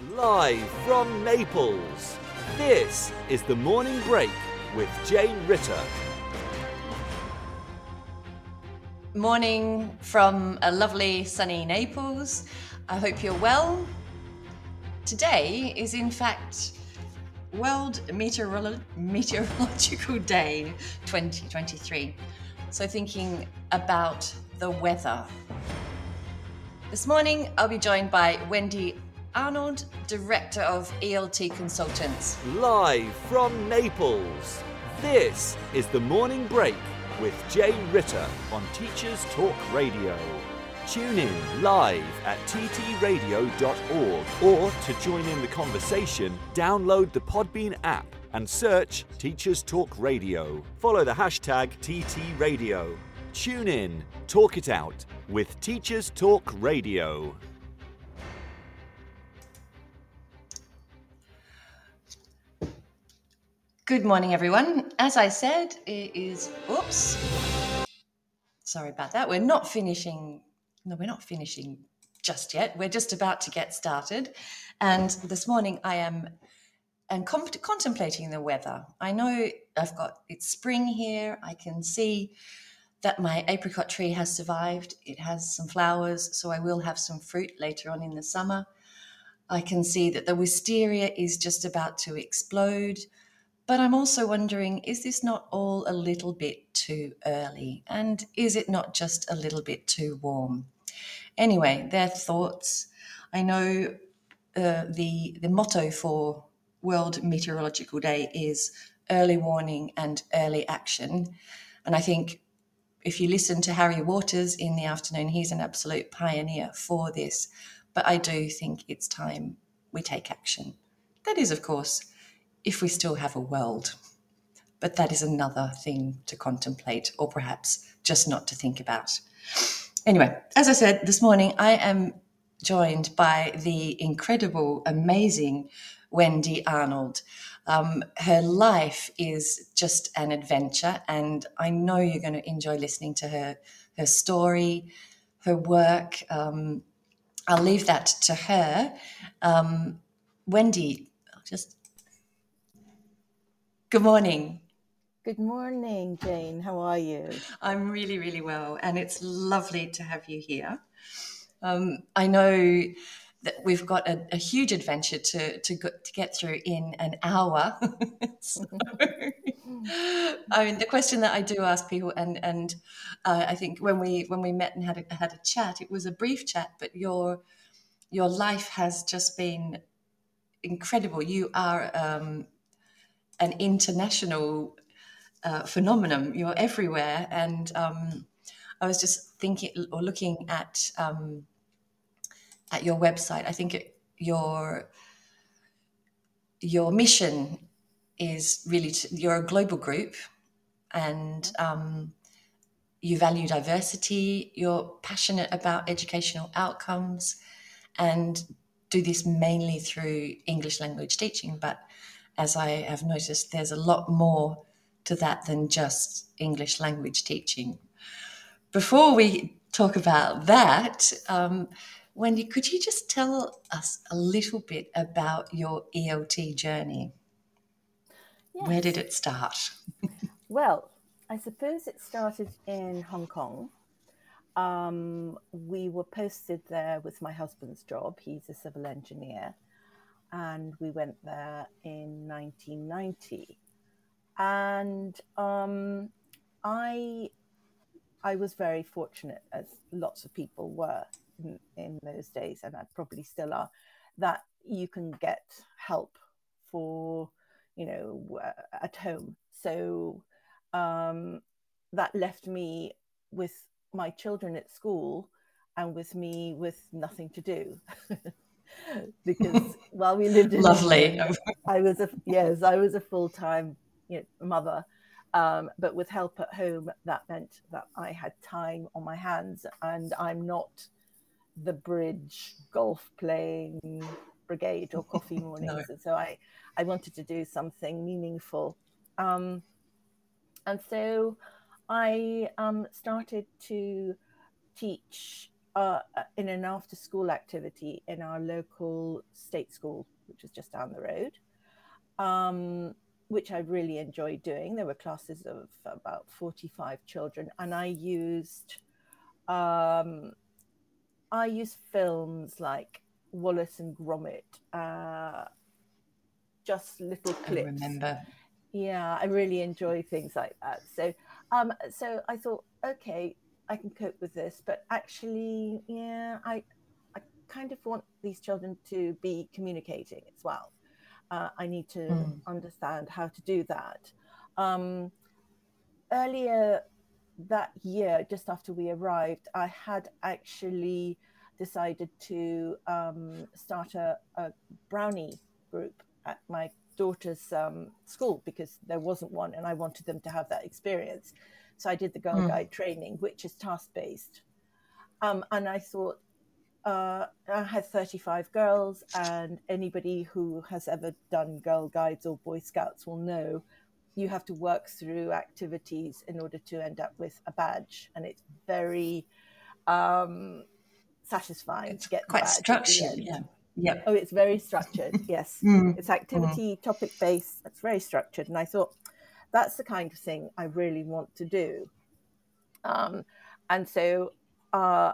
Live from Naples, this is the Morning Break with Jane Ritter. Morning from a lovely sunny Naples. I hope you're well. Today is, in fact, World Meteorolo- Meteorological Day 2023. So, thinking about the weather. This morning, I'll be joined by Wendy Arnold, Director of ELT Consultants. Live from Naples, this is the Morning Break with Jay Ritter on Teachers Talk Radio. Tune in live at ttradio.org or to join in the conversation, download the Podbean app and search Teachers Talk Radio. Follow the hashtag TTRadio. Tune in, talk it out with Teachers Talk Radio. Good morning, everyone. As I said, it is. Oops. Sorry about that. We're not finishing. No, we're not finishing just yet. We're just about to get started. And this morning, I am and com- contemplating the weather. I know I've got it's spring here. I can see that my apricot tree has survived. It has some flowers, so I will have some fruit later on in the summer. I can see that the wisteria is just about to explode. But I'm also wondering is this not all a little bit too early? And is it not just a little bit too warm? Anyway, their thoughts. I know uh, the, the motto for World Meteorological Day is early warning and early action. And I think if you listen to Harry Waters in the afternoon, he's an absolute pioneer for this. But I do think it's time we take action. That is, of course, if we still have a world. But that is another thing to contemplate, or perhaps just not to think about. Anyway, as I said this morning, I am joined by the incredible, amazing Wendy Arnold. Um, her life is just an adventure, and I know you're going to enjoy listening to her her story, her work. Um, I'll leave that to her. Um, Wendy, just good morning. Good morning, Jane. How are you? I'm really, really well, and it's lovely to have you here. Um, I know that we've got a, a huge adventure to to, go, to get through in an hour. so, I mean, the question that I do ask people, and and uh, I think when we when we met and had a, had a chat, it was a brief chat, but your your life has just been incredible. You are um, an international uh, phenomenon. You're everywhere, and um, I was just thinking or looking at um, at your website. I think it, your your mission is really to, you're a global group, and um, you value diversity. You're passionate about educational outcomes, and do this mainly through English language teaching. But as I have noticed, there's a lot more to that than just English language teaching. Before we talk about that, um, Wendy, could you just tell us a little bit about your ELT journey? Yes. Where did it start? well, I suppose it started in Hong Kong. Um, we were posted there with my husband's job. He's a civil engineer. And we went there in 1990. And um, I, I was very fortunate, as lots of people were in, in those days, and I probably still are, that you can get help for, you know, at home. So um, that left me with my children at school and with me with nothing to do. because while we lived in lovely, I was a yes, I was a full time you know, mother, um, but with help at home, that meant that I had time on my hands, and I'm not the bridge golf playing brigade or coffee mornings. no. And so I, I wanted to do something meaningful. Um, and so I um, started to teach uh, in an after school activity in our local state school, which is just down the road, um, which I really enjoyed doing. There were classes of about 45 children, and I used. Um, I used films like Wallace and Gromit, uh, just little clips. I remember. Yeah, I really enjoy things like that. So, um, so I thought, okay, I can cope with this, but actually, yeah, I, I kind of want these children to be communicating as well. Uh, I need to mm. understand how to do that. Um, earlier that year, just after we arrived, I had actually decided to um, start a, a, brownie group at my daughter's um, school because there wasn't one and I wanted them to have that experience. So I did the Girl mm. Guide training, which is task based. Um, and I thought, uh, I had 35 girls, and anybody who has ever done Girl Guides or Boy Scouts will know you have to work through activities in order to end up with a badge. And it's very um, satisfying it's to get quite structured. Yeah. Yeah. Oh, it's very structured. Yes. Mm. It's activity, mm. topic based. It's very structured. And I thought, that's the kind of thing I really want to do. Um, and so uh,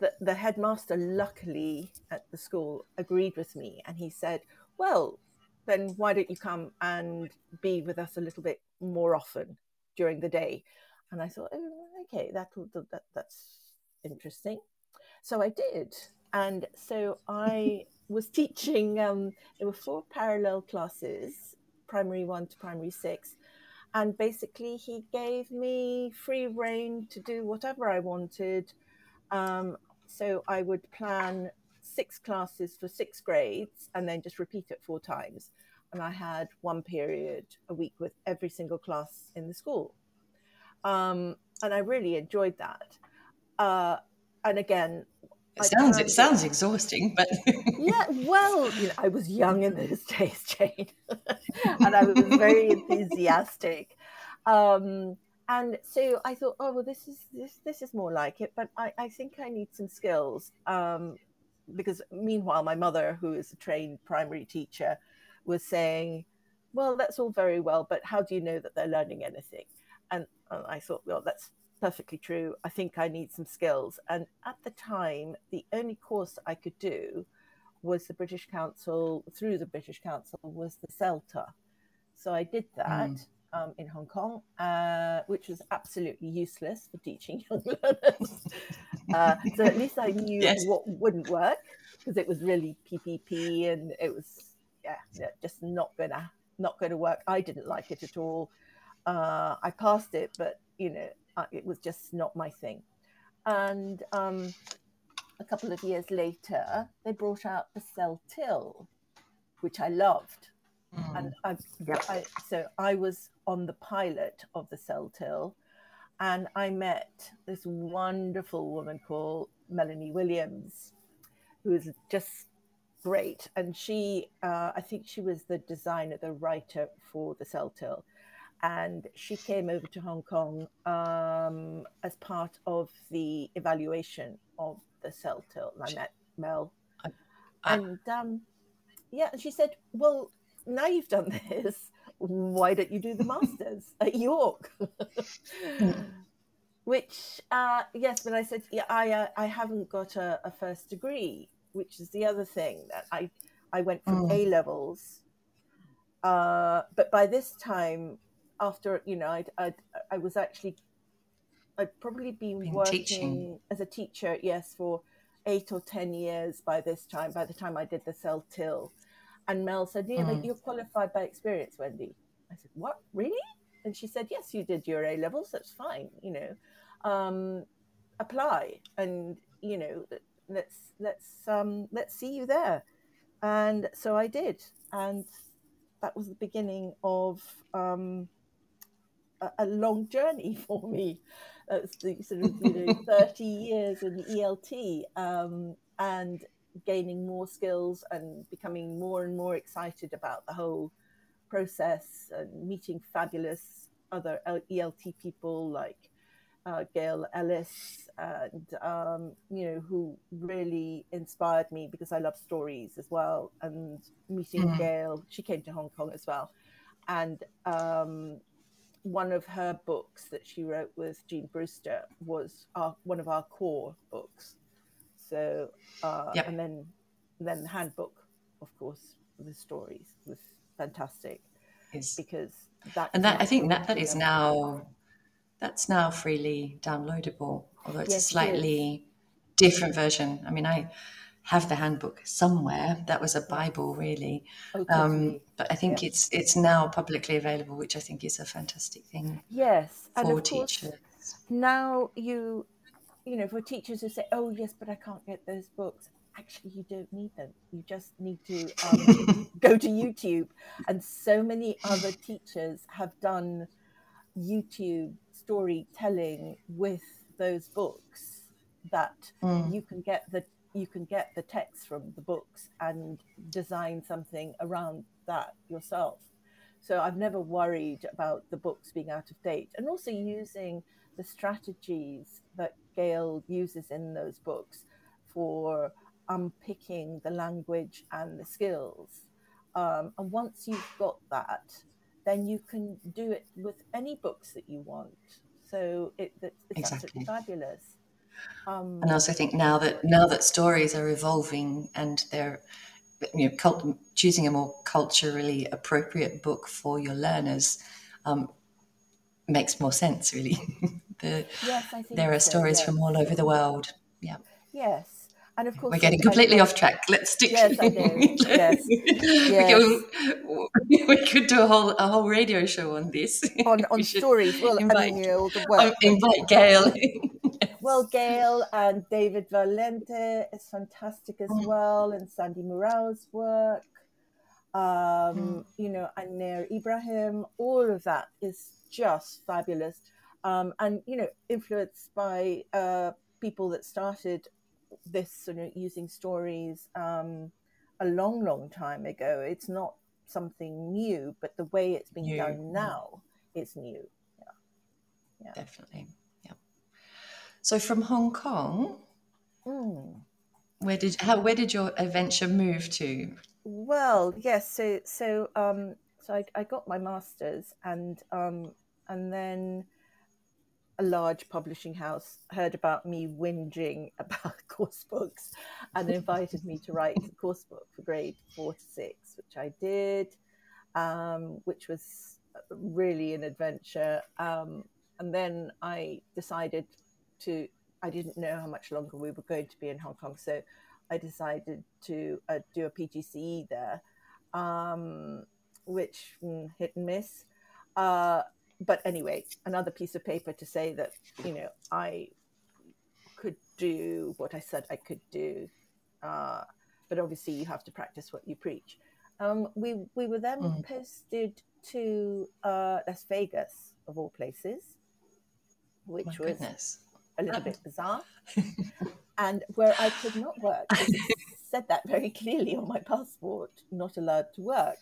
the, the headmaster, luckily at the school, agreed with me. And he said, Well, then why don't you come and be with us a little bit more often during the day? And I thought, oh, okay, that, that that's interesting. So I did. And so I was teaching, um, there were four parallel classes, primary one to primary six and basically he gave me free rein to do whatever I wanted. Um, so I would plan six classes for six grades and then just repeat it four times. And I had one period a week with every single class in the school. Um, and I really enjoyed that. Uh, and again, it sounds it sounds exhausting, but yeah. Well, you know, I was young in those days, Jane, and I was very enthusiastic. Um, and so I thought, oh well, this is this this is more like it. But I, I think I need some skills um, because meanwhile, my mother, who is a trained primary teacher, was saying, well, that's all very well, but how do you know that they're learning anything? And, and I thought, well, that's perfectly true. I think I need some skills. And at the time, the only course I could do was the British Council, through the British Council, was the CELTA. So I did that mm. um, in Hong Kong, uh, which was absolutely useless for teaching young learners. uh, so at least I knew yes. what wouldn't work because it was really PPP and it was, yeah, just not gonna not going to work. I didn't like it at all. Uh, I passed it, but you know, uh, it was just not my thing. And um, a couple of years later, they brought out the Cell Till, which I loved. Mm. And I, I, so I was on the pilot of the CELTYL, and I met this wonderful woman called Melanie Williams, who was just great. And she, uh, I think she was the designer, the writer for the CELTYL and she came over to Hong Kong um, as part of the evaluation of the CELTYL. And I met Mel, and um, yeah, and she said, "Well, now you've done this, why don't you do the masters at York?" which, uh, yes, but I said, yeah, I uh, I haven't got a, a, first degree, which is the other thing that I I went from mm. A levels. Uh, but by this time, after you know I'd, I'd i was actually I'd probably been, been working teaching. as a teacher yes for eight or ten years by this time by the time I did the CELTYL. And Mel said yeah mm. you're qualified by experience Wendy. I said what? Really? And she said yes you did your A levels that's fine you know. Um, apply and you know let's let's um, let's see you there. And so I did. And that was the beginning of um, a, long journey for me. It's the sort of you know 30 years in ELT um, and gaining more skills and becoming more and more excited about the whole process and meeting fabulous other ELT people like uh, Gail Ellis, and um, you know who really inspired me because I love stories as well. And meeting mm. Gail, she came to Hong Kong as well, and um, one of her books that she wrote with Jean Brewster was our, one of our core books. So, uh, yep. and then then the handbook, of course, the stories was fantastic yes. because that and that I think that that is now that's now freely downloadable, although it's yes, a slightly it different version. I mean, I have the handbook somewhere. That was a Bible, really. Okay. Oh, um, but I think yeah. it's it's now publicly available, which I think is a fantastic thing. Yes, for teachers. now you, you know, for teachers who say, "Oh, yes, but I can't get those books." Actually, you don't need them. You just need to um, go to YouTube, and so many other teachers have done YouTube storytelling with those books that mm. you can get the you can get the text from the books and design something around that yourself. So I've never worried about the books being out of date and also using the strategies that Gail uses in those books for unpicking the language and the skills. Um, and once you've got that, then you can do it with any books that you want. So it, it's exactly. absolutely fabulous. Um, and I also think now that now that stories are evolving and they're you know cult, choosing a more culturally appropriate book for your learners um, makes more sense. Really, the, yes, there are so, stories yes. from all over the world. Yeah. Yes, and of course, we're getting completely off track. Let's stick. Yes, I do. yes, yes. We, could, we could do a whole a whole radio show on this. On on stories. Well, invite, I mean, you know, the work. Um, invite Gail. Well, Gail and David Valente is fantastic as mm. well, and Sandie Mourão's work. Um, mm. You know, and Nayr Ibrahim. All of that is just fabulous, um, and you know, influenced by uh, people that started this sort of using stories um, a long, long time ago. It's not something new, but the way it's being new. done now is new. Yeah. yeah. Definitely. So from Hong Kong, mm. where did how where did your adventure move to? Well, yes. So so um, so I, I got my masters and um, and then a large publishing house heard about me whinging about course books and invited me to write a course book for grade four to six, which I did, um, which was really an adventure. Um, and then I decided to, I didn't know how much longer we were going to be in Hong Kong. So I decided to uh, do a PGCE there, um, which mm, hit and miss. Uh, but anyway, another piece of paper to say that you know I could do what I said I could do, uh, but obviously you have to practice what you preach. Um, we we were then mm. posted to uh, Las Vegas of all places, which My was goodness. A little bit bizarre, and where I could not work. said that very clearly on my passport, not allowed to work.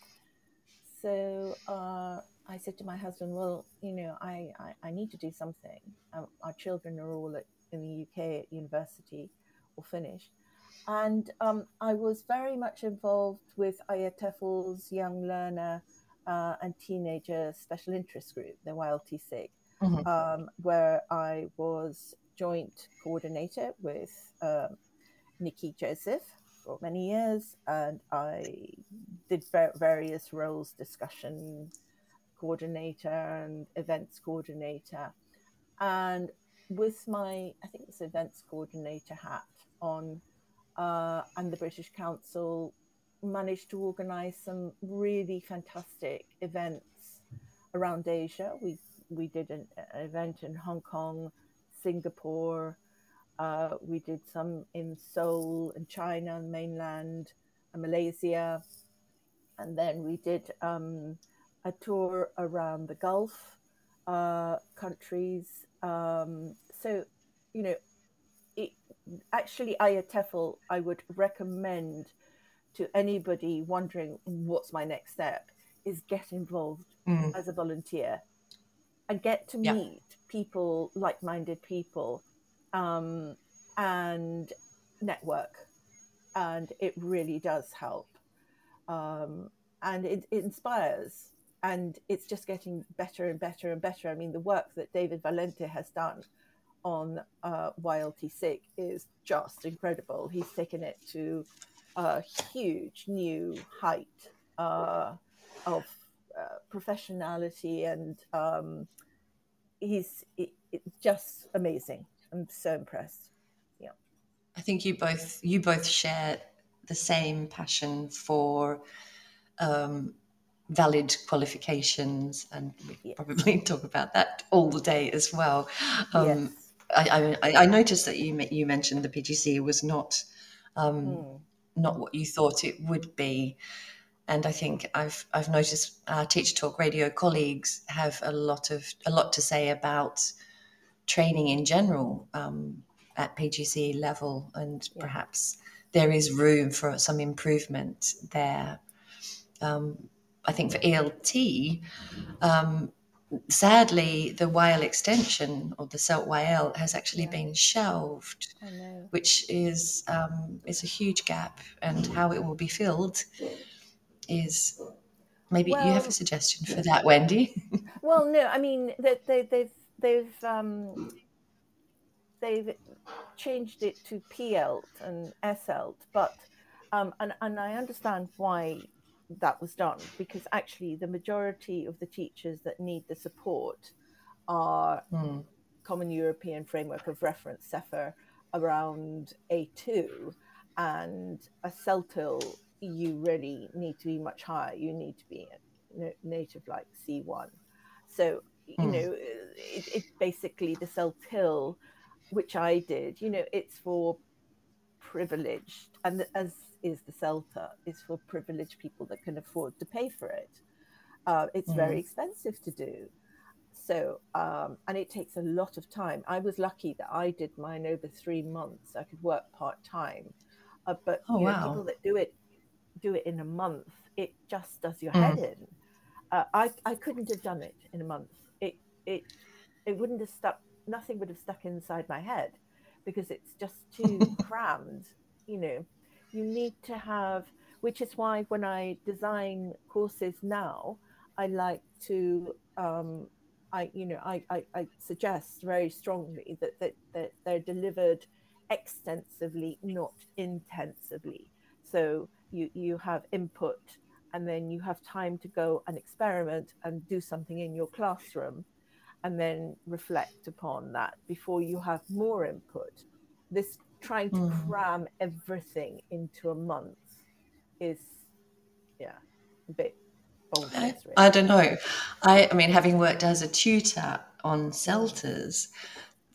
So uh, I said to my husband, well, you know, I, I, I need to do something. Um, our children are all at, in the UK at university or finished. And um, I was very much involved with IATEFL's Young Learner uh, and Teenager Special Interest Group, the YLT mm-hmm. um, where I was joint coordinator with um, Nikki Joseph for many years, and I did various roles, discussion coordinator and events coordinator. And with my, I think it's events coordinator hat on, uh, and the British Council managed to organize some really fantastic events around Asia. We we did an, an event in Hong Kong, Singapore. Uh, we did some in Seoul and China and mainland, and Malaysia, and then we did um, a tour around the Gulf uh, countries. Um, so, you know, it, actually, IATEFL, I would recommend to anybody wondering what's my next step is get involved mm. as a volunteer. and get to Yeah. meet people, like minded people, um, and network. And it really does help. Um, and it, it inspires. And it's just getting better and better and better. I mean, the work that David Valente has done on uh, YLTSIG is just incredible. He's taken it to a huge new height uh, of uh, professionality, and um, he's it, just amazing. I'm so impressed. Yeah. I think you both you both share the same passion for um, valid qualifications, and we Yeah. probably talk about that all the day as well. Um, yes. I, I, I noticed that you you mentioned the PGC was not um, Mm. not what you thought it would be, and I think I've I've noticed our Teacher Talk Radio colleagues have a lot of a lot to say about training in general um, at PGC level, and Yeah. perhaps there is room for some improvement there. Um, I think for ELT, um, sadly, the YL extension or the CELT YL has actually Yeah. been shelved, which is um, is a huge gap, and how it will be filled is maybe you have a suggestion for that, Wendy. Well, no, I mean that they, they've they've um, they've changed it to PLT and SLT, but um, and and I understand why that was done because actually the majority of the teachers that need the support are Hmm. Common European Framework of Reference (CEFR) around A2, and a CELTYL you really need to be much higher. You need to be na- native like C1. So you Mm. know, it, it basically the CELTYL, which I did. You know, it's for privileged, and as is the CELTA, is for privileged people that can afford to pay for it. Uh, it's very expensive to do. So, um, and it takes a lot of time. I was lucky that I did mine over three months. I could work part time, uh, but Oh, you know, wow. people that do it do it in a month, it just does your Mm. head in. Uh, I I couldn't have done it in a month. It it it wouldn't have stuck. Nothing would have stuck inside my head because it's just too crammed. You know, you need to have, which is why when I design courses now, I like to um, I, you know, I, I, I suggest very strongly that, that, that they're delivered extensively, not intensively. So you, you have input and then you have time to go and experiment and do something in your classroom and then reflect upon that before you have more input. This trying to Mm. cram everything into a month is, yeah, a bit. I, really. I don't know. I, I mean, having worked as a tutor on CELTAs,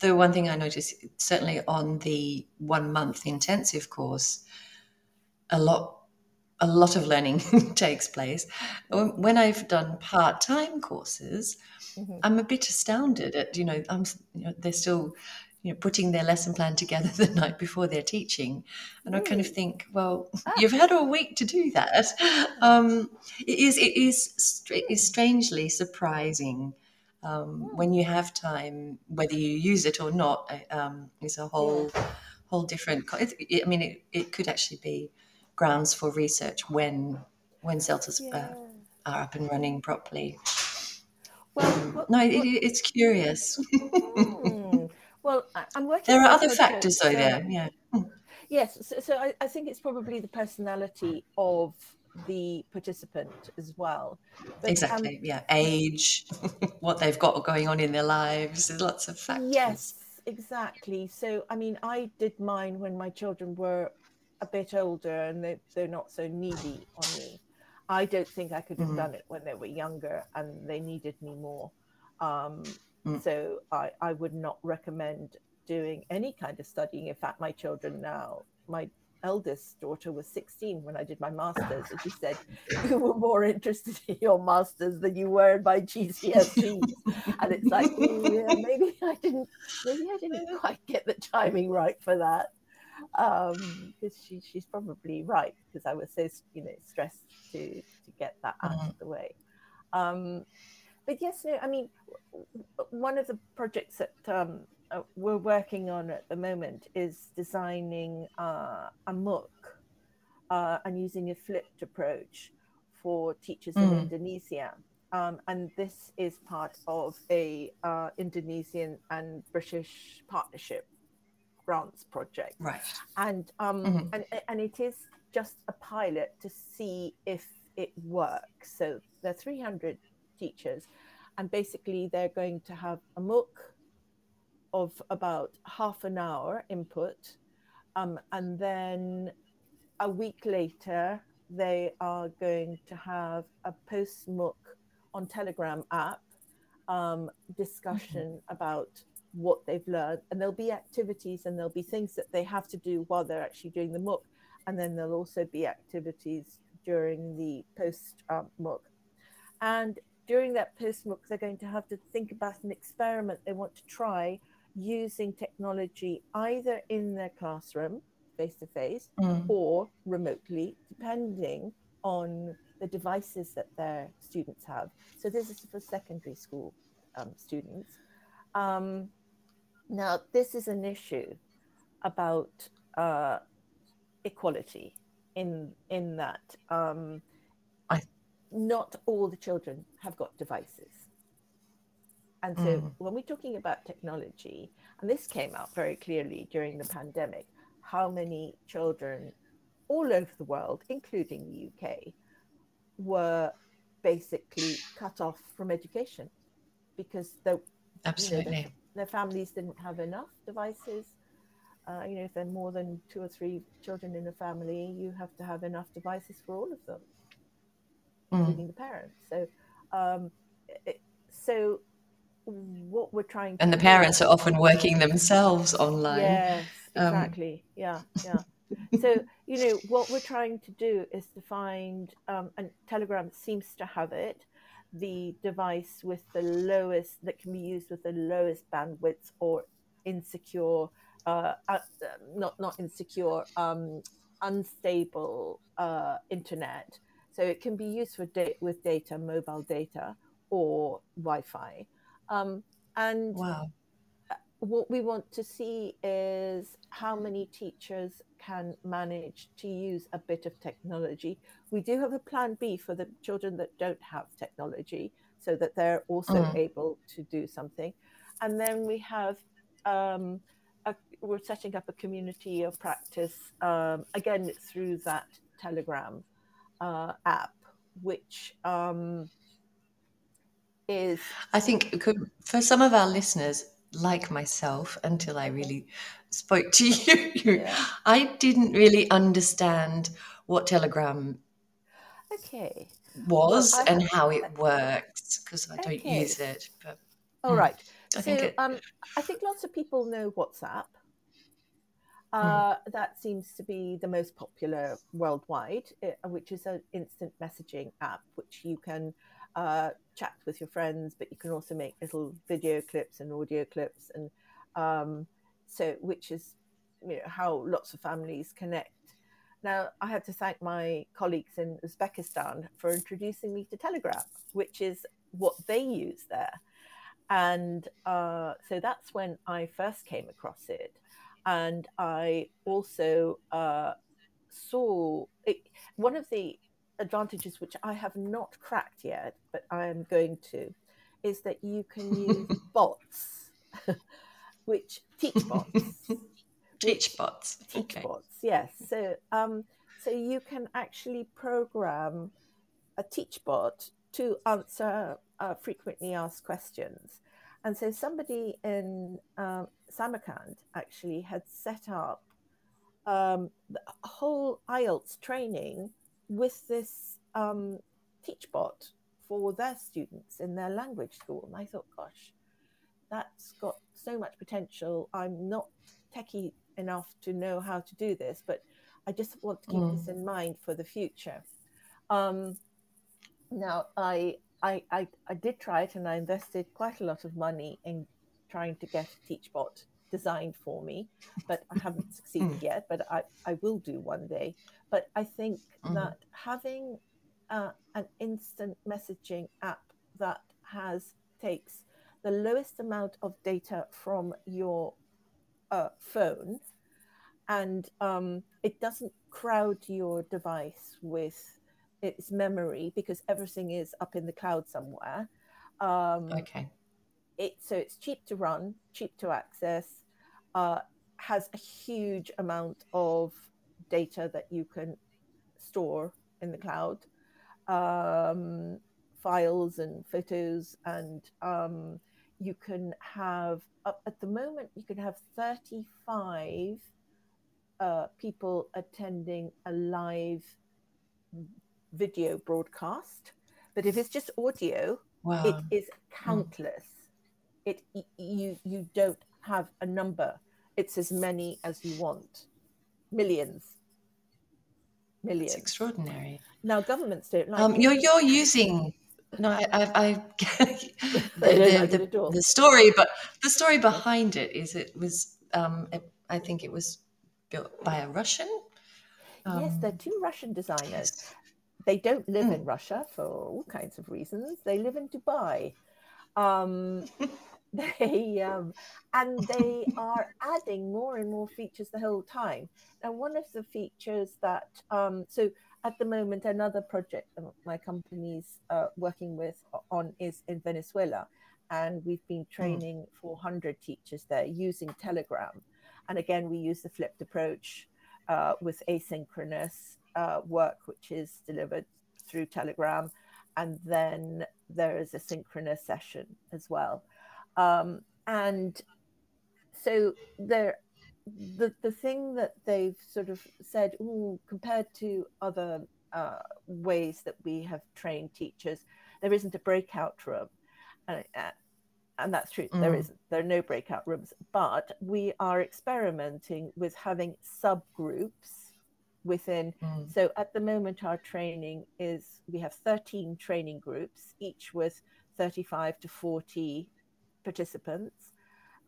the one thing I noticed, certainly on the one month intensive course, a lot, a lot of learning takes place. When when I've done part time courses, Mhm. I'm a bit astounded at you know I'm you know, they're still you know putting their lesson plan together the night before they're teaching, and I kind of think, well, you've had a week to do that. Um, it is it is it is strangely surprising um, when you have time, whether you use it or not. Um, is a whole whole different. co- It, it, I mean, it, it could actually be grounds for research when when CELTAs Yeah. uh, are up and running properly. Well, what- No, it, it's curious. Hmm. Well, I'm working. there are other factors, though. so- There, yeah. Yes, so, so I, I think it's probably the personality of the participant as well. But, um, exactly. yeah, age, what they've got going on in their lives. There's lots of factors. Yes, exactly. So, I mean, I did mine when my children were a bit older and they, they're not so needy on me. I don't think I could have Mhm. done it when they were younger and they needed me more. Um, Mm. So, I, I would not recommend doing any kind of studying. In fact, my children now, my eldest daughter was 16 when I did my master's, and she said, You were more interested in your master's than you were in my GCSEs. and it's like, "Mm, yeah, maybe I didn't maybe I didn't quite get the timing right for that. Um, because she, she's probably right because I was so you know stressed to to get that out of the way. Um, but yes, no, I mean, one of the projects that um, uh, we're working on at the moment is designing uh, a MOOC uh, and using a flipped approach for teachers mm. in. Indonesia. Um, and this is part of a uh, Indonesian and British partnership grants project. Right. And, um, mm-hmm. and and it is just a pilot to see if it works. So there are 300 teachers, and basically they're going to have a MOOC of about half an hour input, um, and then a week later they are going to have a post MOOC on Telegram app um, discussion mm-hmm. about what they've learned, and there'll be activities and there'll be things that they have to do while they're actually doing the MOOC, and then there'll also be activities during the post um, MOOC. And during that post MOOC, they're going to have to think about an experiment they want to try using technology either in their classroom, face to face, or remotely, depending on the devices that their students have. So, this is for secondary school um, students. Um, now, this is an issue about uh, equality in in that um, I, not all the children have got devices. And so mm. when we're talking about technology, and this came out very clearly during the pandemic, how many children all over the world, including the UK, were basically cut off from education because they, absolutely you know, their, families didn't have enough devices. Uh, you know, if there are more than two or three children in a family, you have to have enough devices for all of them, mm. including the parents. So, um, it, so what we're trying and the parents are often working themselves online yes um, exactly um, yeah yeah so you know what we're trying to do is to find um, and telegram seems to have it the device with the lowest that can be used with the lowest bandwidth or insecure uh, uh, not not insecure um, unstable uh, internet so it can be used for da- with data mobile data or wi-fi um, and wow. What we want to see is how many teachers can manage to use a bit of technology. We do have a plan B for the children that don't have technology so that they're also mm. able to do something. And then we have, um, a, we're setting up a community of practice, um, again, through that Telegram uh, app, which um, is i think for some of our listeners like myself until i really spoke to you yeah. i didn't really understand what telegram okay was well, and how it works because i don't okay. use it but all mm, I so think it, um, i think lots of people know whatsapp hmm. uh, mm. That seems to be the most popular worldwide, uh, which is an instant messaging app, which you can uh, chat with your friends, but you can also make little video clips and audio clips, and um, so which is you know, how lots of families connect. Now, I have to thank my colleagues in Uzbekistan for introducing me to Telegram, which is what they use there. And uh, so that's when I first came across it. And I also uh, saw it, one of the advantages which I have not cracked yet, but I am going to, is that you can use bots, which teach bots. teach bots. Teach okay. bots, yes. So, um, so you can actually program a teach bot to answer uh, frequently asked questions. And so somebody in um, Samarkand actually had set up um, the whole IELTS training with this um, TeachBot for their students in their language school. And I thought, gosh, that's got so much potential. I'm not techie enough to know how to do this, but I just want to keep mm. this in mind for the future. Um, now, I, I, I, I did try it and I invested quite a lot of money in trying to get TeachBot designed for me, but I haven't succeeded yet. But I, I will do one day. But I think mm-hmm. that having uh, an instant messaging app that has takes the lowest amount of data from your uh, phone and um, it doesn't crowd your device with its memory because everything is up in the cloud somewhere. Um, Okay. It so it's cheap to run, cheap to access, uh, has a huge amount of data that you can store in the cloud, um, files and photos, and um, you can have up at the moment you can have thirty five uh, people attending a live video broadcast. But if it's just audio, Wow. it is countless. It you you don't have a number. It's as many as you want. Millions. It's Millions. extraordinary. Now governments don't like Um, it. you're you're using no, I, I, I the, the, the story, but the story behind it is it was um, it, I think it was built by a Russian. yes, Um, they're two Russian designers. They don't live Mm. in Russia for all kinds of reasons. They live in Dubai. Um, they um, and they are adding more and more features the whole time. Now, one of the features that um, so at the moment another project that my company's uh, working with on is in Venezuela, and we've been training 400 teachers there using Telegram, and again we use the flipped approach uh, with asynchronous uh, work, which is delivered through Telegram, and then there is a synchronous session as well. Um, and so there, the the thing that they've sort of said, Ooh, compared to other uh, ways that we have trained teachers, there isn't a breakout room, and, uh, and that's true. There Mm. isn't. There are no breakout rooms, but we are experimenting with having subgroups within mm, so at the moment, our training is we have 13 training groups, each with 35 to 40 participants.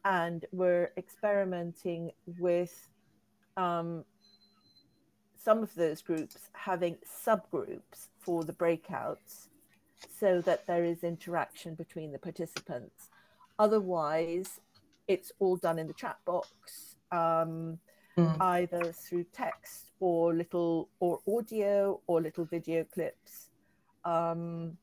And we're experimenting with um, some of those groups having subgroups for the breakouts so that there is interaction between the participants. Otherwise, it's all done in the chat box. Um, mm. either through text or little or audio or little video clips um,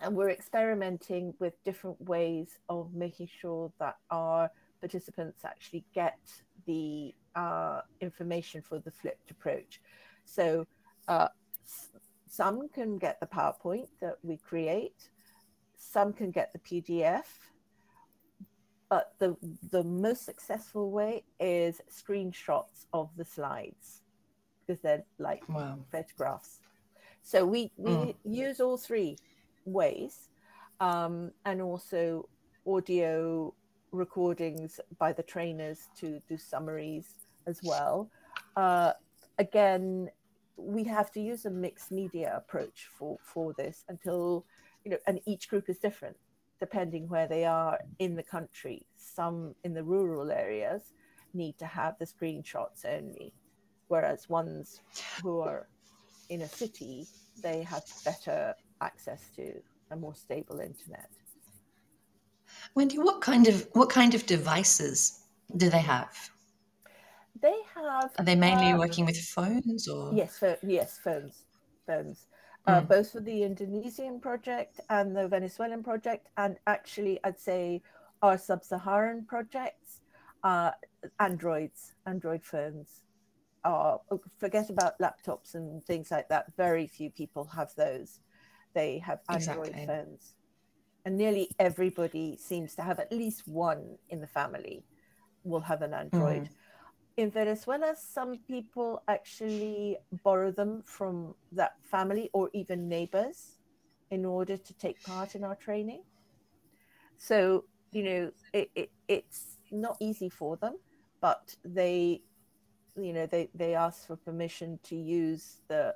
and we're experimenting with different ways of making sure that our participants actually get the uh, information for the flipped approach so uh, s- some can get the powerpoint that we create some can get the pdf but the the most successful way is screenshots of the slides because they're like Wow. photographs so we we Mm. use all three ways um, and also audio recordings by the trainers to do summaries as well uh, again we have to use a mixed media approach for for this until you know and each group is different depending where they are in the country. Some in the rural areas need to have the screenshots only, whereas ones who are in a city, they have better access to a more stable internet. Wendy, what kind of what kind of devices do they have? They have Are they mainly uh, working with phones or? Yes, pho- yes, phones, phones. Uh, Mm. both for the Indonesian project and the Venezuelan project, and actually, I'd say our sub-Saharan projects, uh, Androids, Android phones. Uh, forget about laptops and things like that. Very few people have those. They have Android Exactly. phones, and nearly everybody seems to have at least one in the family will have an Android mm. in Venezuela, some people actually borrow them from that family or even neighbors in order to take part in our training. So, you know, it, it, it's not easy for them, but they, you know, they, they ask for permission to use the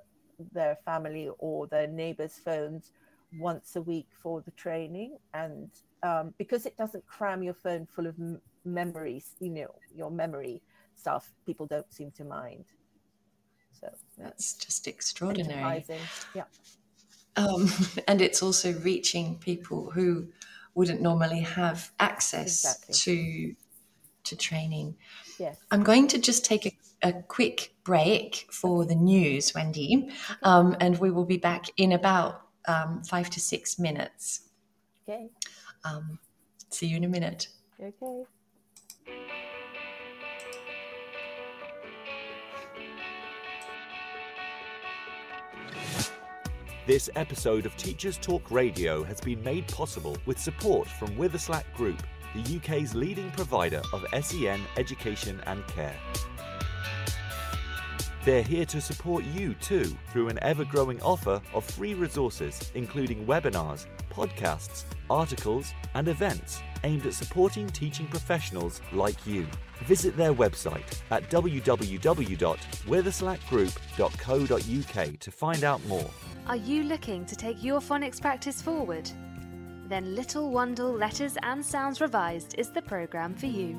their family or their neighbors' phones once a week for the training. And um, because it doesn't cram your phone full of m- memories, you know, your memory stuff, people don't seem to mind. So that's just extraordinary. Yeah. Um, and it's also reaching people who wouldn't normally have access Exactly. to to training. Yes. I'm going to just take a, a quick break for the news, Wendy, um, and we will be back in about um, five to six minutes. Okay. Um, see you in a minute. Okay. This episode of Teachers Talk Radio has been made possible with support from Witherslack Group, the UK's leading provider of SEN education and care. They're here to support you too through an ever growing offer of free resources, including webinars, podcasts, articles, and events aimed at supporting teaching professionals like you. Visit their website at www.witherslackgroup.co.uk to find out more. Are you looking to take your phonics practice forward? Then Little Wandle Letters and Sounds Revised is the programme for you.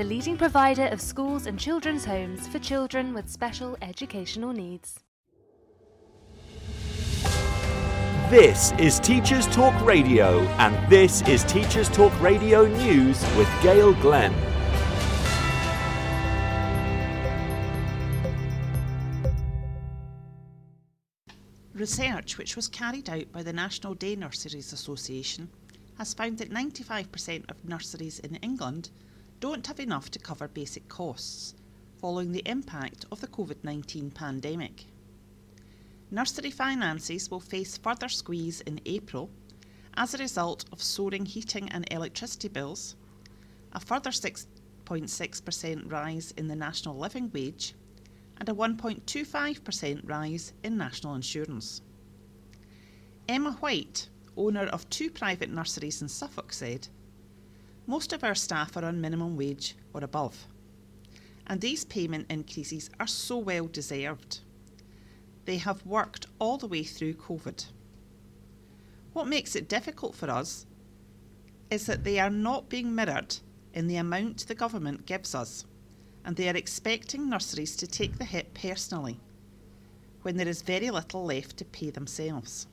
the leading provider of schools and children's homes for children with special educational needs. This is Teachers Talk Radio, and this is Teachers Talk Radio News with Gail Glenn. Research which was carried out by the National Day Nurseries Association has found that 95% of nurseries in England don't have enough to cover basic costs following the impact of the COVID 19 pandemic. Nursery finances will face further squeeze in April as a result of soaring heating and electricity bills, a further 6.6% rise in the national living wage, and a 1.25% rise in national insurance. Emma White, owner of two private nurseries in Suffolk, said, Most of our staff are on minimum wage or above, and these payment increases are so well deserved. They have worked all the way through COVID. What makes it difficult for us is that they are not being mirrored in the amount the government gives us, and they are expecting nurseries to take the hit personally when there is very little left to pay themselves.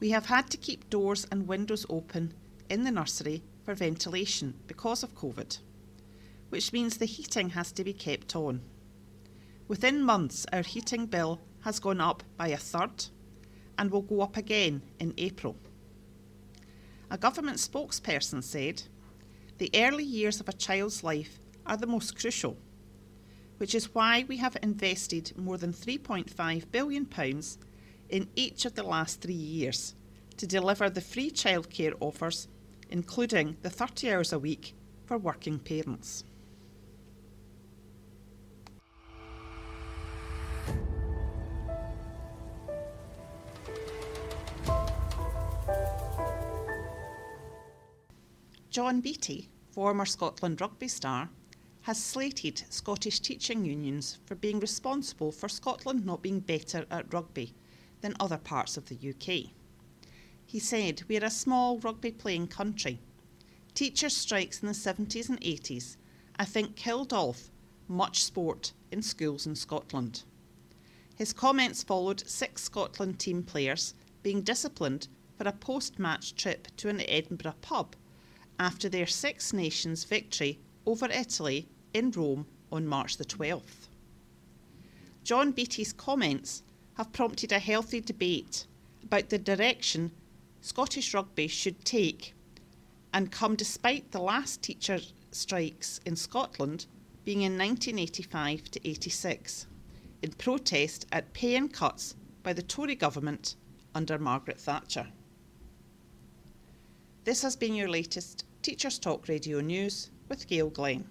We have had to keep doors and windows open in the nursery for ventilation because of COVID, which means the heating has to be kept on. Within months, our heating bill has gone up by a third and will go up again in April. A government spokesperson said, The early years of a child's life are the most crucial, which is why we have invested more than £3.5 billion in each of the last three years to deliver the free childcare offers, including the 30 hours a week for working parents. John Beattie, former Scotland rugby star, has slated Scottish teaching unions for being responsible for Scotland not being better at rugby than other parts of the UK. He said, We're a small rugby playing country. Teacher strikes in the 70s and 80s, I think, killed off much sport in schools in Scotland. His comments followed six Scotland team players being disciplined for a post match trip to an Edinburgh pub after their Six Nations victory over Italy in Rome on March the 12th. John Beattie's comments have prompted a healthy debate about the direction Scottish rugby should take and come despite the last teacher strikes in Scotland being in 1985 to 86 in protest at pay and cuts by the Tory government under Margaret Thatcher. This has been your latest Teachers Talk Radio News with Gail Glenn.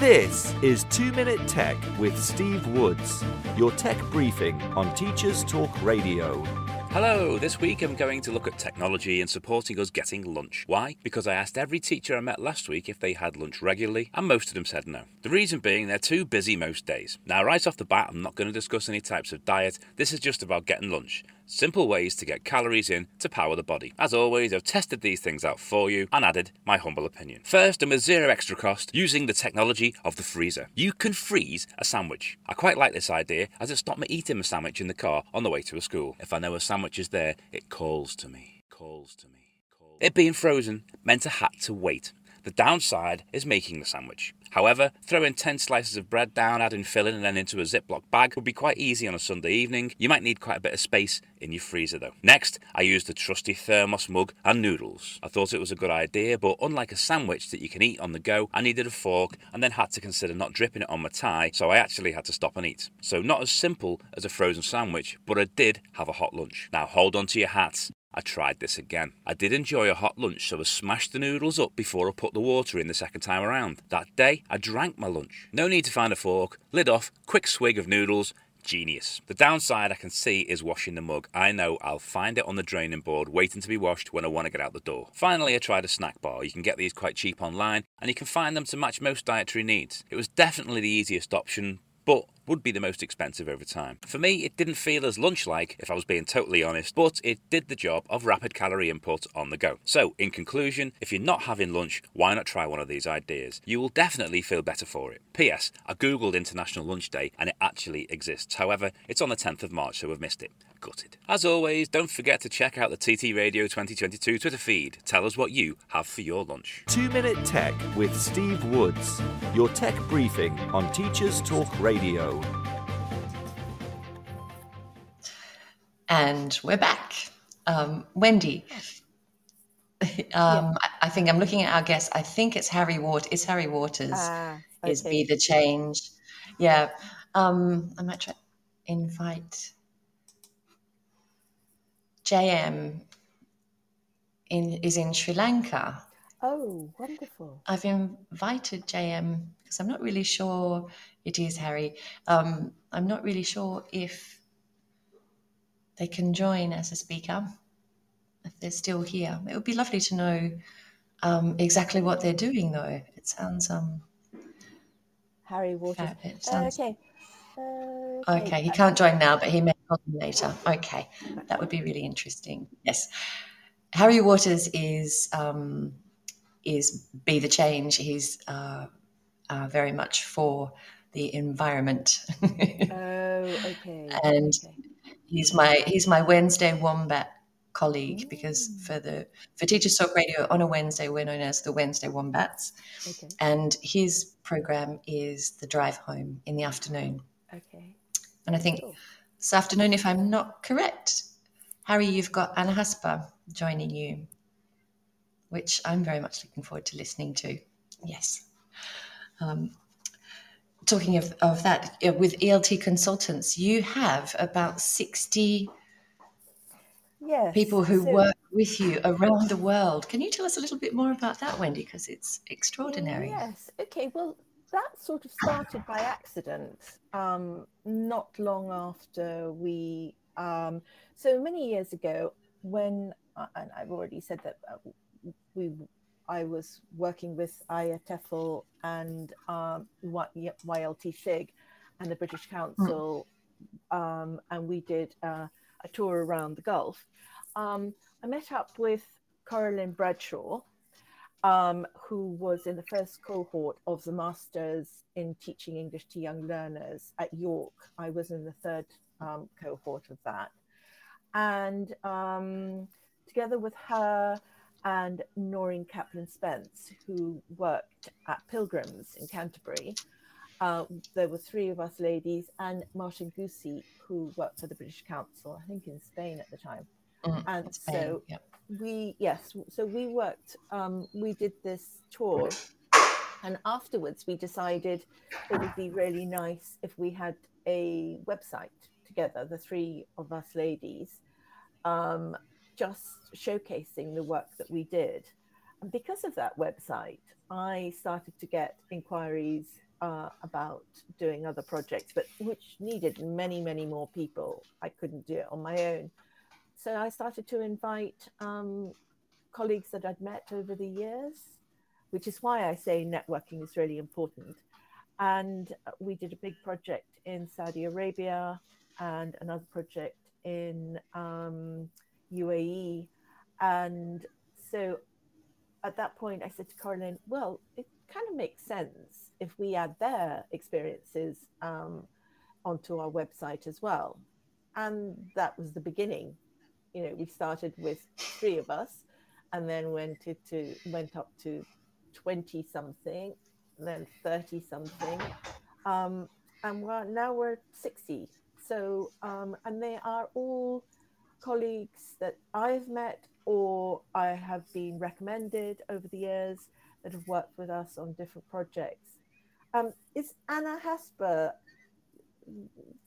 This is 2 Minute Tech with Steve Woods, your tech briefing on Teachers Talk Radio. Hello, this week I'm going to look at technology and supporting us getting lunch. Why? Because I asked every teacher I met last week if they had lunch regularly, and most of them said no. The reason being they're too busy most days. Now, right off the bat, I'm not going to discuss any types of diet, this is just about getting lunch. Simple ways to get calories in to power the body. As always, I've tested these things out for you and added my humble opinion. First, and with zero extra cost, using the technology of the freezer. You can freeze a sandwich. I quite like this idea as it stopped me eating a sandwich in the car on the way to a school. If I know a sandwich is there, it calls to me. Calls to me. Calls. It being frozen meant I had to wait. The downside is making the sandwich. However, throwing 10 slices of bread down, adding filling, and then into a Ziploc bag would be quite easy on a Sunday evening. You might need quite a bit of space in your freezer though. Next, I used the trusty thermos mug and noodles. I thought it was a good idea, but unlike a sandwich that you can eat on the go, I needed a fork and then had to consider not dripping it on my tie, so I actually had to stop and eat. So, not as simple as a frozen sandwich, but I did have a hot lunch. Now, hold on to your hats. I tried this again. I did enjoy a hot lunch, so I smashed the noodles up before I put the water in the second time around. That day, I drank my lunch. No need to find a fork, lid off, quick swig of noodles, Genius. The downside I can see is washing the mug. I know I'll find it on the draining board waiting to be washed when I want to get out the door. Finally, I tried a snack bar. You can get these quite cheap online and you can find them to match most dietary needs. It was definitely the easiest option, but would be the most expensive over time. For me, it didn't feel as lunch like, if I was being totally honest, but it did the job of rapid calorie input on the go. So, in conclusion, if you're not having lunch, why not try one of these ideas? You will definitely feel better for it. P.S. I googled International Lunch Day and it actually exists. However, it's on the 10th of March, so we've missed it. Gutted. As always, don't forget to check out the TT Radio 2022 Twitter feed. Tell us what you have for your lunch. 2 Minute Tech with Steve Woods, your tech briefing on Teachers Talk Radio. And we're back. Um, Wendy, um, I, I think I'm looking at our guest. I think it's Harry Waters. It's Harry Waters. Ah, Is be the change. Yeah. Um, I might try invite JM in is in Sri Lanka. Oh, wonderful. I've invited JM because I'm not really sure it is Harry. Um, I'm not really sure if they can join as a speaker, if they're still here. It would be lovely to know um, exactly what they're doing, though. It sounds um, Harry Waters. Uh, okay. Uh, okay. He can't join now, but he may later. Okay, that would be really interesting. Yes, Harry Waters is um, is be the change. He's uh, uh, very much for the environment. Oh, okay. And- okay. he's my he's my Wednesday Wombat colleague because for the for Teachers Talk Radio on a Wednesday we're known as the Wednesday Wombats, Okay. and his program is the drive home in the afternoon. Okay. And I think Cool. This afternoon, if I'm not correct, Harry, you've got Anna Hasper joining you, which I'm very much looking forward to listening to. Yes. Um, talking of, of that, uh, with ELT consultants, you have about 60 Yes. people who so- work with you around the world. Can you tell us a little bit more about that, Wendy? Because it's extraordinary. Yes. Okay. Well, that sort of started by accident. Um, not long after we, um, so many years ago, when uh, and I've already said that uh, we, I was working with Aya Tefel and um, YLT SIG and the British Council, mm. and we did uh, a tour around the Gulf. Um, I met up with Caroline Bradshaw, um, who was in the first cohort of the Masters in Teaching English to Young Learners at York. I was in the third um, cohort of that. And um, together with her and Noreen Kaplan Spence, who worked at Pilgrims in Canterbury, uh, there were three of us ladies, and Martin Goosey, who worked for the British Council, I think in Spain at the time. Mm, and Spain, so yep we yes so we worked um, we did this tour and afterwards we decided it would be really nice if we had a website together the three of us ladies um, just showcasing the work that we did. And because of that website i started to get inquiries uh, about doing other projects but which needed many many more people. I couldn't do it on my own so I started to invite um, colleagues that I'd met over the years, which is why I say networking is really important. And we did a big project in Saudi Arabia and another project in um, UAE. And so at that point, I said to Caroline, well, it kind of makes sense if we add their experiences um, onto our website as well. And that was the beginning you know, we started with three of us and then went to, to went up to 20 something, then 30 something. Um, and we're, now we're 60. So, um, and they are all colleagues that I've met or I have been recommended over the years that have worked with us on different projects. Um, is Anna Hasper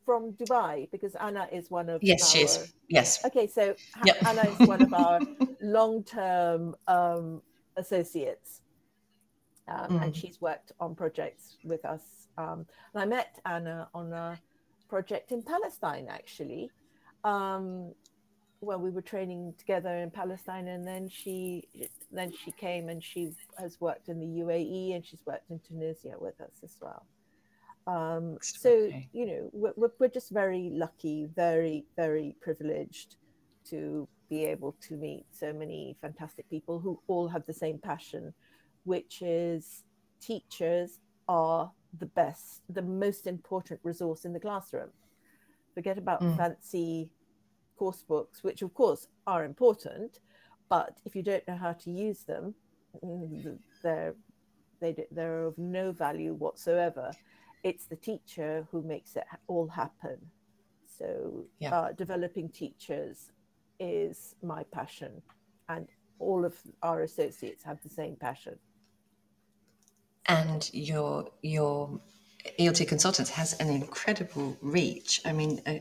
from Dubai because Anna is one of yes, our, she is. Yes. Okay, so yep. Anna is one of our long-term um, associates, um, mm. and she's worked on projects with us. Um, and I met Anna on a project in Palestine actually, um, when we were training together in Palestine, and then she then she came and she has worked in the UAE and she's worked in Tunisia with us as well. Um, so okay. you know we're, we're just very lucky, very very privileged to be able to meet so many fantastic people who all have the same passion, which is teachers are the best, the most important resource in the classroom. Forget about mm. fancy course books, which of course are important, but if you don't know how to use them, mm, they're they, they're of no value whatsoever it's the teacher who makes it all happen. So, yeah. uh, developing teachers is my passion, and all of our associates have the same passion. And your your ELT Consultants has an incredible reach. I mean, uh,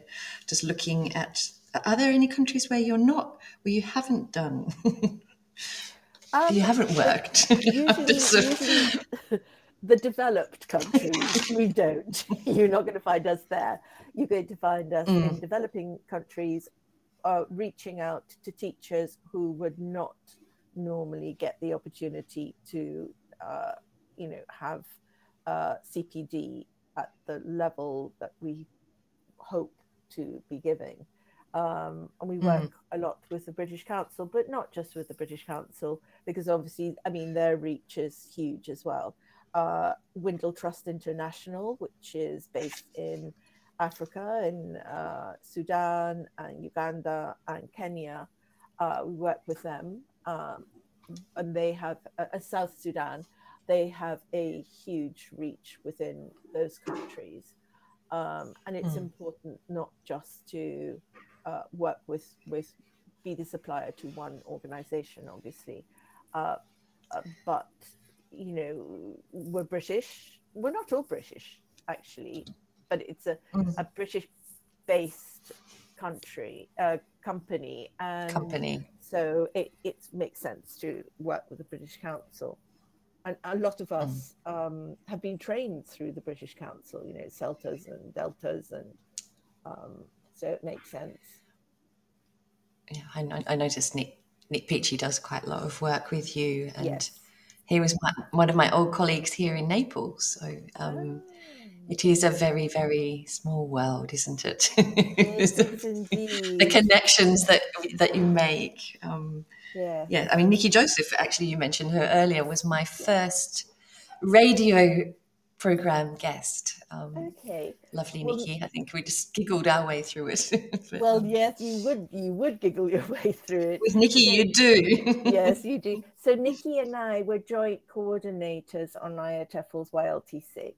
just looking at, are there any countries where you're not, where you haven't done? Um, you haven't worked. Usually, usually, the developed countries, we don't. You're not going to find us there. You're going to find us mm. in developing countries uh, reaching out to teachers who would not normally get the opportunity to, uh, you know, have uh, CPD at the level that we hope to be giving. Um, and we work mm. a lot with the British Council, but not just with the British Council, because obviously, I mean, their reach is huge as well uh, Windle Trust International, which is based in Africa, in uh, Sudan and Uganda and Kenya. Uh, we work with them, um, and they have a, uh, South Sudan. They have a huge reach within those countries, um, and it's mm. important not just to uh, work with with be the supplier to one organization, obviously, uh, uh, but you know, we're British. We're not all British, actually, but it's a, mm. a British based country, uh, company. And company. So it, it makes sense to work with the British Council. and a lot of us um, have been trained through the British Council, you know, CELTAs and DELTAs, and um, so it makes sense. Yeah, I, I noticed Nick Nik Peachey does quite a lot of work with you, and Yes. He was my, one of my old colleagues here in Naples. So um, it is a very very small world, isn't it? Yes, is the connections that that you make. Um, Yeah. yeah, I mean Nikki Joseph. Actually, you mentioned her earlier. Was my first radio program guest. Um, Okay. lovely Well, Nikki. I think we just giggled our way through it. But, Well, um, yes, you would you would giggle your way through it. with Nikki, you do. yes, you do. So Nikki and I were joint coordinators on IATEFL's YLT SIG,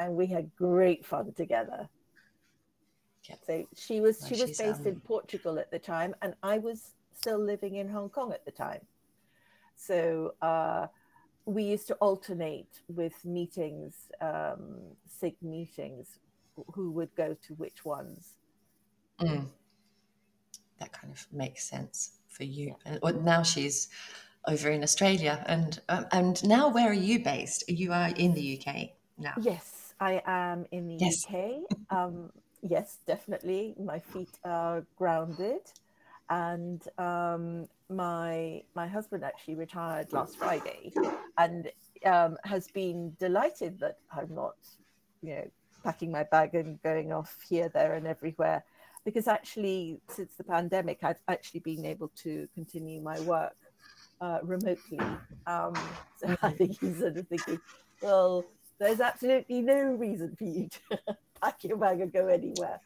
and we had great fun together. Yeah. So she was Well, she was based in um, Portugal at the time, and I was still living in Hong Kong at the time. So uh, we used to alternate with meetings, um, SIG meetings, who would go to which ones. Mm. That kind of makes sense for you. And well, now she's over in Australia, and um, and now where are you based? You are in the UK now. Yes, I am in the Yes. UK. Um, yes, definitely. My feet are grounded, and um, my my husband actually retired last Friday, and um, has been delighted that I'm not, you know, packing my bag and going off here, there, and everywhere. Because actually, since the pandemic, I've actually been able to continue my work uh, remotely. Um, so I think he's sort of thinking, well, there's absolutely no reason for you to pack your bag and go anywhere.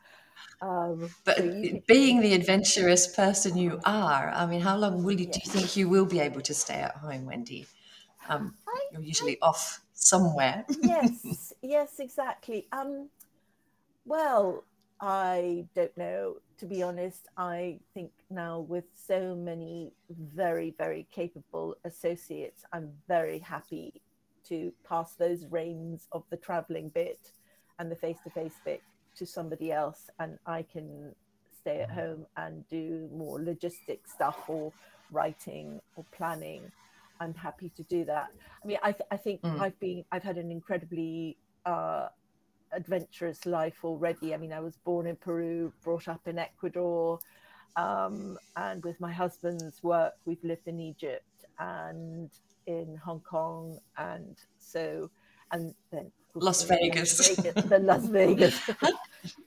Um, But so you- being the adventurous person you are, I mean, how long will you do you think you will be able to stay at home, Wendy? Um, I- you're usually off somewhere. yes, yes, exactly. Um, well, I don't know. To be honest, I think now with so many very, very capable associates, I'm very happy to pass those reins of the traveling bit and the face-to-face bit to somebody else, and I can stay at home and do more logistic stuff or writing or planning. I'm happy to do that. I mean, I, th- I think Mm. I've been, I've had an incredibly uh, adventurous life already. I mean, I was born in Peru, brought up in Ecuador, um, and with my husband's work, we've lived in Egypt and in Hong Kong, and so, and then Las Vegas. Vegas, the Las Vegas.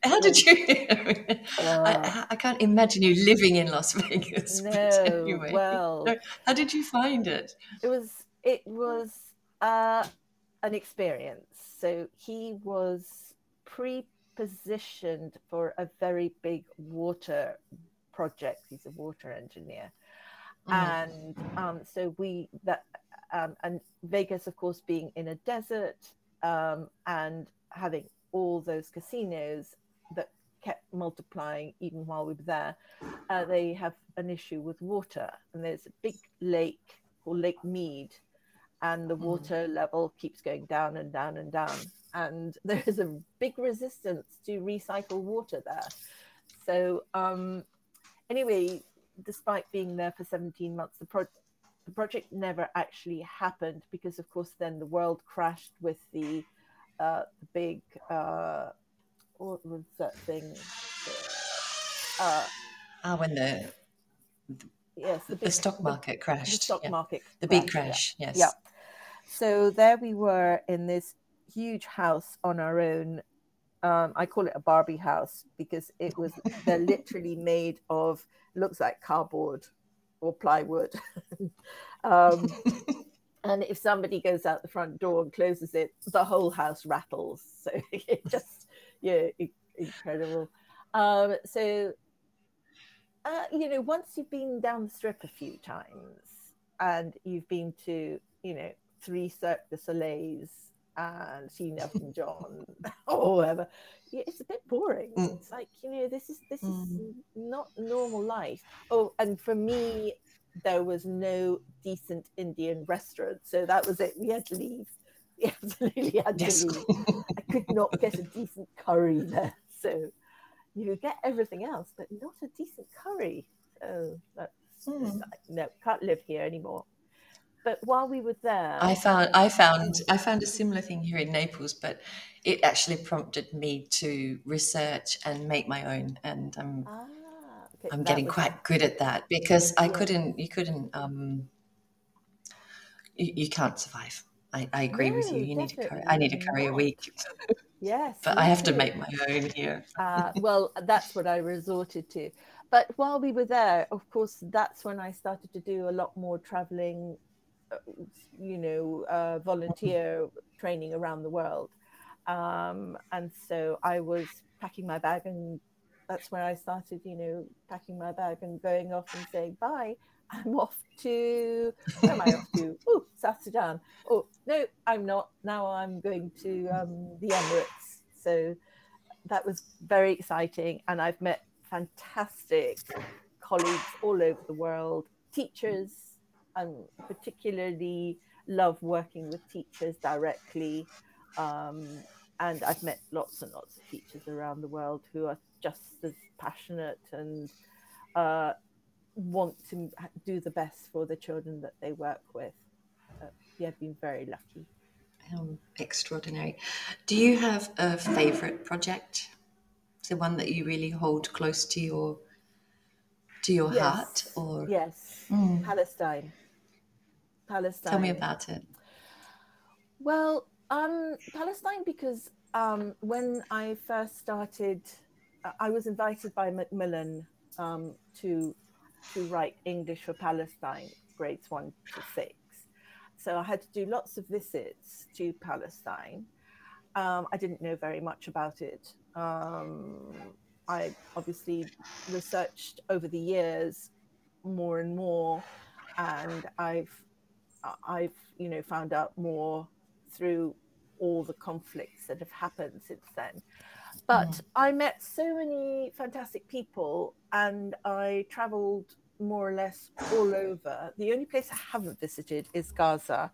How did you? Uh, I, I can't imagine you living in Las Vegas. no, anyway. well, How did you find it? it was it was uh, an experience. So he was pre-positioned for a very big water project. He's a water engineer, Mhm. and um, so we that um, and Vegas, of course, being in a desert um, and having all those casinos that kept multiplying even while we were there. Uh, they have an issue with water, and there's a big lake called Lake Mead, and the Mm. water level keeps going down and down and down. And there is a big resistance to recycle water there. So, um, anyway, despite being there for 17 months, the, pro- the project never actually happened because, of course, then the world crashed with the, uh, the big, uh, what was that thing? Uh, Ah, when the yes, the, the stock market the crashed. stock yeah. market, The big crashed, yeah. crash. Yes. Yeah. So there we were in this huge house on our own. Um, I call it a Barbie house because it was they're literally made of looks like cardboard or plywood. um, and if somebody goes out the front door and closes it, the whole house rattles. So it just yeah, i- incredible. Um, so uh, you know, once you've been down the strip a few times and you've been to, you know, three Cirque du Soleils and seen Elton John or whatever, yeah, it's a bit boring. Mm. It's like, you know, this is this is Mm. not normal life. Oh, and for me, there was no decent Indian restaurant, so that was it. We had to leave. We absolutely had Yes. to leave. I could not get a decent curry there, so you could get everything else, but not a decent curry. So that's Mm. no, can't live here anymore. But while we were there, I found I found I found a similar thing here in Naples, but it actually prompted me to research and make my own, and I'm ah, okay, I'm that getting was- quite good at that because I Yeah. couldn't you couldn't um you, you can't survive. I, I agree with you. You need a curry. I need a curry a week, Yes, but I have to make my own here. uh, well, that's what I resorted to. But while we were there, of course, that's when I started to do a lot more traveling, you know, uh, volunteer training around the world. Um, and so I was packing my bag, and that's where I started, you know, packing my bag and going off and saying, bye. I'm off to, where am I off to? Oh, South Sudan. Oh, no, I'm not. Now I'm going to um, the Emirates. So that was very exciting and i've met fantastic colleagues all over the world teachers i particularly love working with teachers directly um, and i've met lots and lots of teachers around the world who are just as passionate and uh, want to do the best for the children that they work with uh, yeah i've been very lucky Um, extraordinary. Do you have a favorite project? The one that you really hold close to your to your heart, or yes Mm. palestine palestine tell me about it. Well, um, Palestine, because um, when I first started, I was invited by Macmillan um, to to write English for Palestine, grades one to six. So I had to do lots of visits to Palestine. Um, I didn't know very much about it. Um, I obviously researched over the years more and more, and I've I've you know found out more through all the conflicts that have happened since then. But mm. I met so many fantastic people and I traveled more or less all over. The only place I haven't visited is Gaza,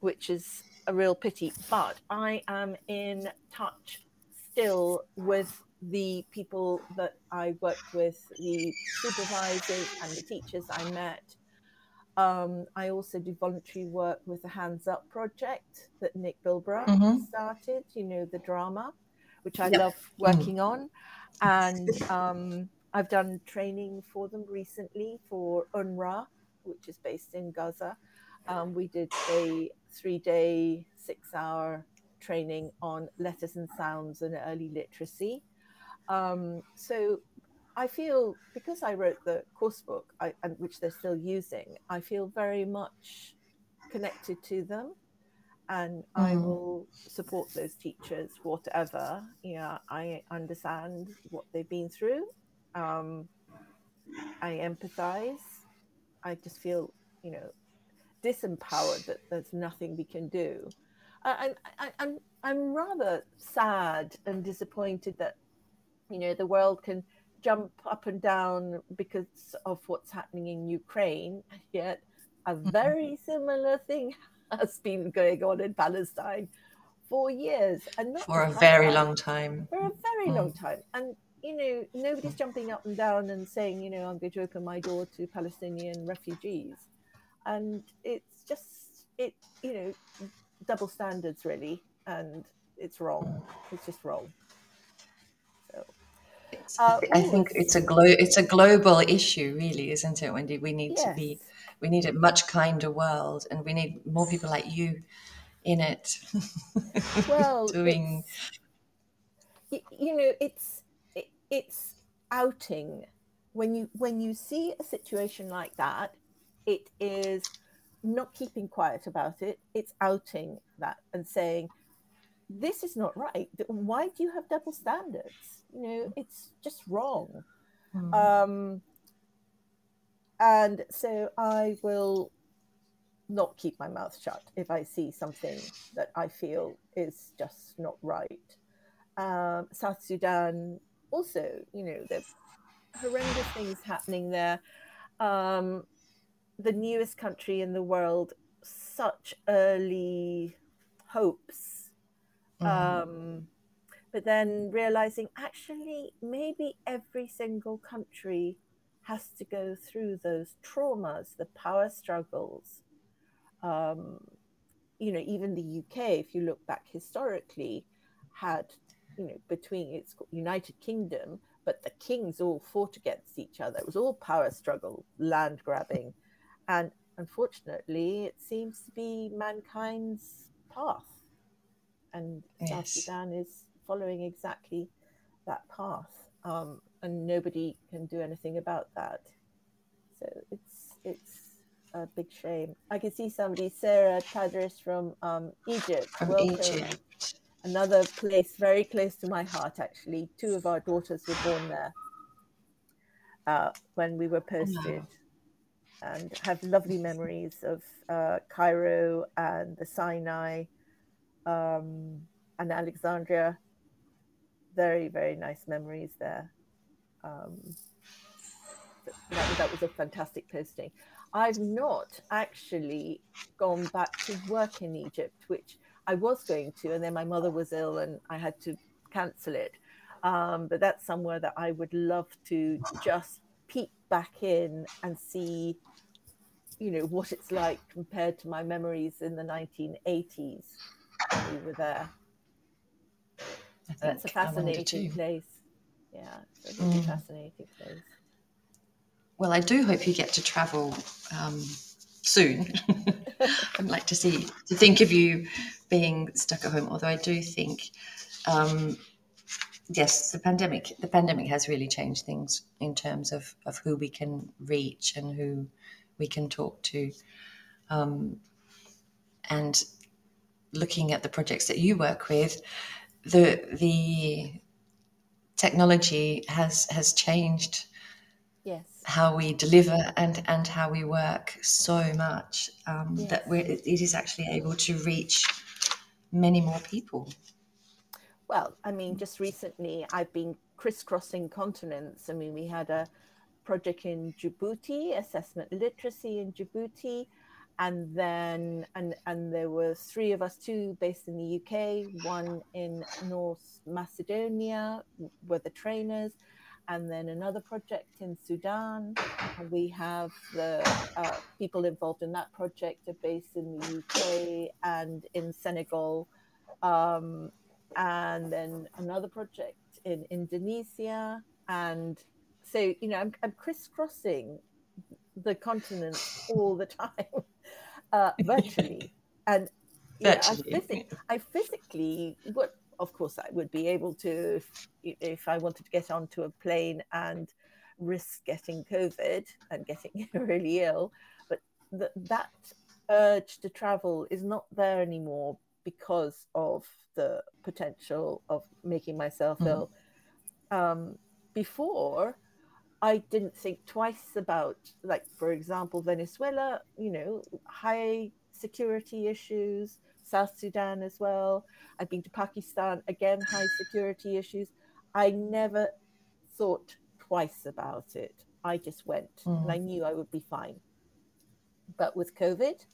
which is a real pity. But I am in touch still with the people that I worked with, the supervisors and the teachers I met. Um, I also do voluntary work with the Hands Up project that Nick Bilbrough Mhm. started, you know, the drama, which I love working on. And um, I've done training for them recently for UNRWA, which is based in Gaza. Um, we did a three day, six hour training on letters and sounds and early literacy. Um, so I feel because I wrote the course book, I, and which they're still using, I feel very much connected to them, and I Mm. will support those teachers, whatever. Yeah, I understand what they've been through. Um, I empathize. I just feel, you know, disempowered that there's nothing we can do. I, I, I, I'm I'm rather sad and disappointed that you know the world can jump up and down because of what's happening in Ukraine, yet a very similar thing has been going on in Palestine for years and not For a very long time. for a very hmm. long time. And you know, nobody's jumping up and down and saying, you know, I'm going to open my door to Palestinian refugees. And it's just it, you know, double standards really, and it's wrong. It's just wrong. Uh, I think it's a glo- it's a global issue, really, isn't it, Wendy? We need to be we need a much kinder world, and we need more people like you in it, Well, doing. you know it's it, it's outing. When you when you see a situation like that it is not keeping quiet about it. It's outing that and saying this is not right. Why do you have double standards you know it's just wrong Mm. um and so i will not keep my mouth shut if i see something that i feel is just not right um, South Sudan, also, you know, there's horrendous things happening there. Um, the newest country in the world, such early hopes. Um, but then realizing actually, maybe every single country has to go through those traumas, the power struggles, um, you know, even the UK, if you look back historically, had, you know, between its United Kingdom, but the kings all fought against each other. It was all power struggle, land grabbing. And unfortunately, it seems to be mankind's path. And yes. South Sudan is following exactly that path. Um, and nobody can do anything about that. So it's it's a big shame. I can see somebody, Sarah Tadris from um, Egypt. From Welcome. Egypt. Another place very close to my heart, actually. Two of our daughters were born there uh, when we were posted. Oh, and have lovely memories of uh, Cairo and the Sinai um, and Alexandria. Very, very nice memories there. Um, that, that was a fantastic posting. I've not actually gone back to work in Egypt, which I was going to, and then my mother was ill and I had to cancel it. Um, but that's somewhere that I would love to just peek back in and see, you know, what it's like compared to my memories in the 1980s when we were there. That's a fascinating place. Yeah, it's a really mm. fascinating place. Well, I do hope you get to travel um, soon. I'd like to see to think of you being stuck at home. Although I do think, um, yes, the pandemic the pandemic has really changed things in terms of of who we can reach and who we can talk to, um, and looking at the projects that you work with, the the technology has has changed yes. how we deliver and and how we work so much um, yes. that we it is actually able to reach many more people. Well i mean just recently i've been crisscrossing continents. I mean we had a project in djibouti assessment literacy in djibouti and then and and there were three of us two based in the uk one in north macedonia were the trainers and then another project in Sudan. We have the uh, people involved in that project are based in the UK and in Senegal, um, and then another project in Indonesia. And so, you know, I'm, I'm crisscrossing the continent all the time, uh, virtually. and yeah, I, phys- I physically, would, of course, I would be able to, if, if I wanted to get onto a plane and risk getting COVID and getting really ill. But th- that urge to travel is not there anymore because of the potential of making myself mm-hmm. ill. Um, before, I didn't think twice about, like, for example, Venezuela, you know, high security issues, South Sudan as well. I've been to Pakistan, again, high security issues. I never thought twice about it. I just went mm. and I knew I would be fine. But with COVID,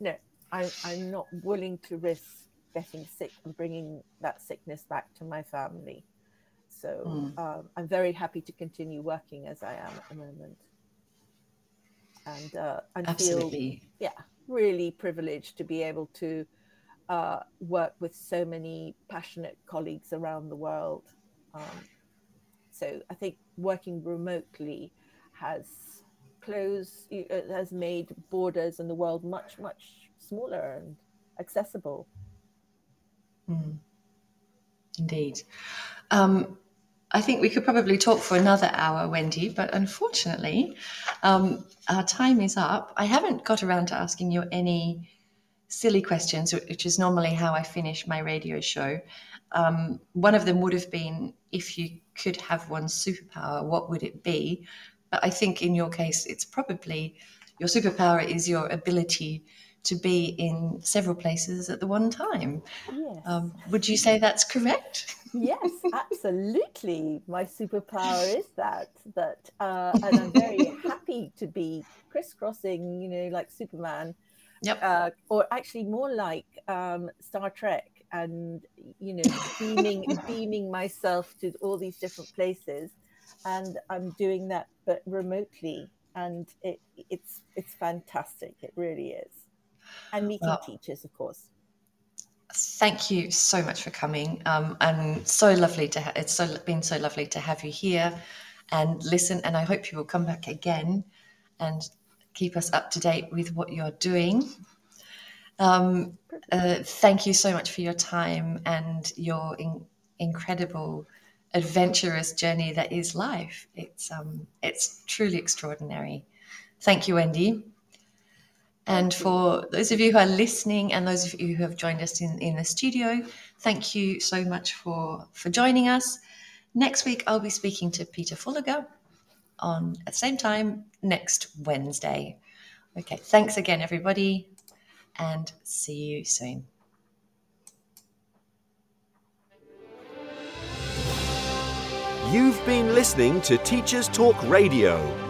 no, I, I'm not willing to risk getting sick and bringing that sickness back to my family. So mm. um, I'm very happy to continue working as I am at the moment. And uh, I Absolutely. feel, yeah, really privileged to be able to uh, work with so many passionate colleagues around the world. Um, so I think working remotely has closed, has made borders in the world much, much smaller and accessible. Mm. Indeed. Um, I think we could probably talk for another hour, Wendy, but unfortunately, um, our time is up. I haven't got around to asking you any silly questions, which is normally how I finish my radio show. Um, one of them would have been if you could have one superpower, what would it be? But I think in your case, it's probably your superpower is your ability to be in several places at the one time. Yes. Um, would you say that's correct? yes, absolutely. My superpower is that that, uh, and I'm very happy to be crisscrossing. You know, like Superman Yep. Uh, or actually more like um, Star Trek and you know beaming beaming myself to all these different places and I'm doing that but remotely and it it's it's fantastic it really is and meeting well, teachers, of course. Thank you so much for coming. Um, and so lovely to ha- it's so been so lovely to have you here and listen. And I hope you will come back again and keep us up to date with what you're doing. Um, uh, thank you so much for your time and your in- incredible adventurous journey that is life. It's um, it's truly extraordinary. Thank you, Wendy. And for those of you who are listening and those of you who have joined us in, in the studio, thank you so much for, for joining us. Next week, I'll be speaking to Peter Fulliger on at the same time next Wednesday. Okay, thanks again, everybody, and see you soon. You've been listening to Teachers Talk Radio.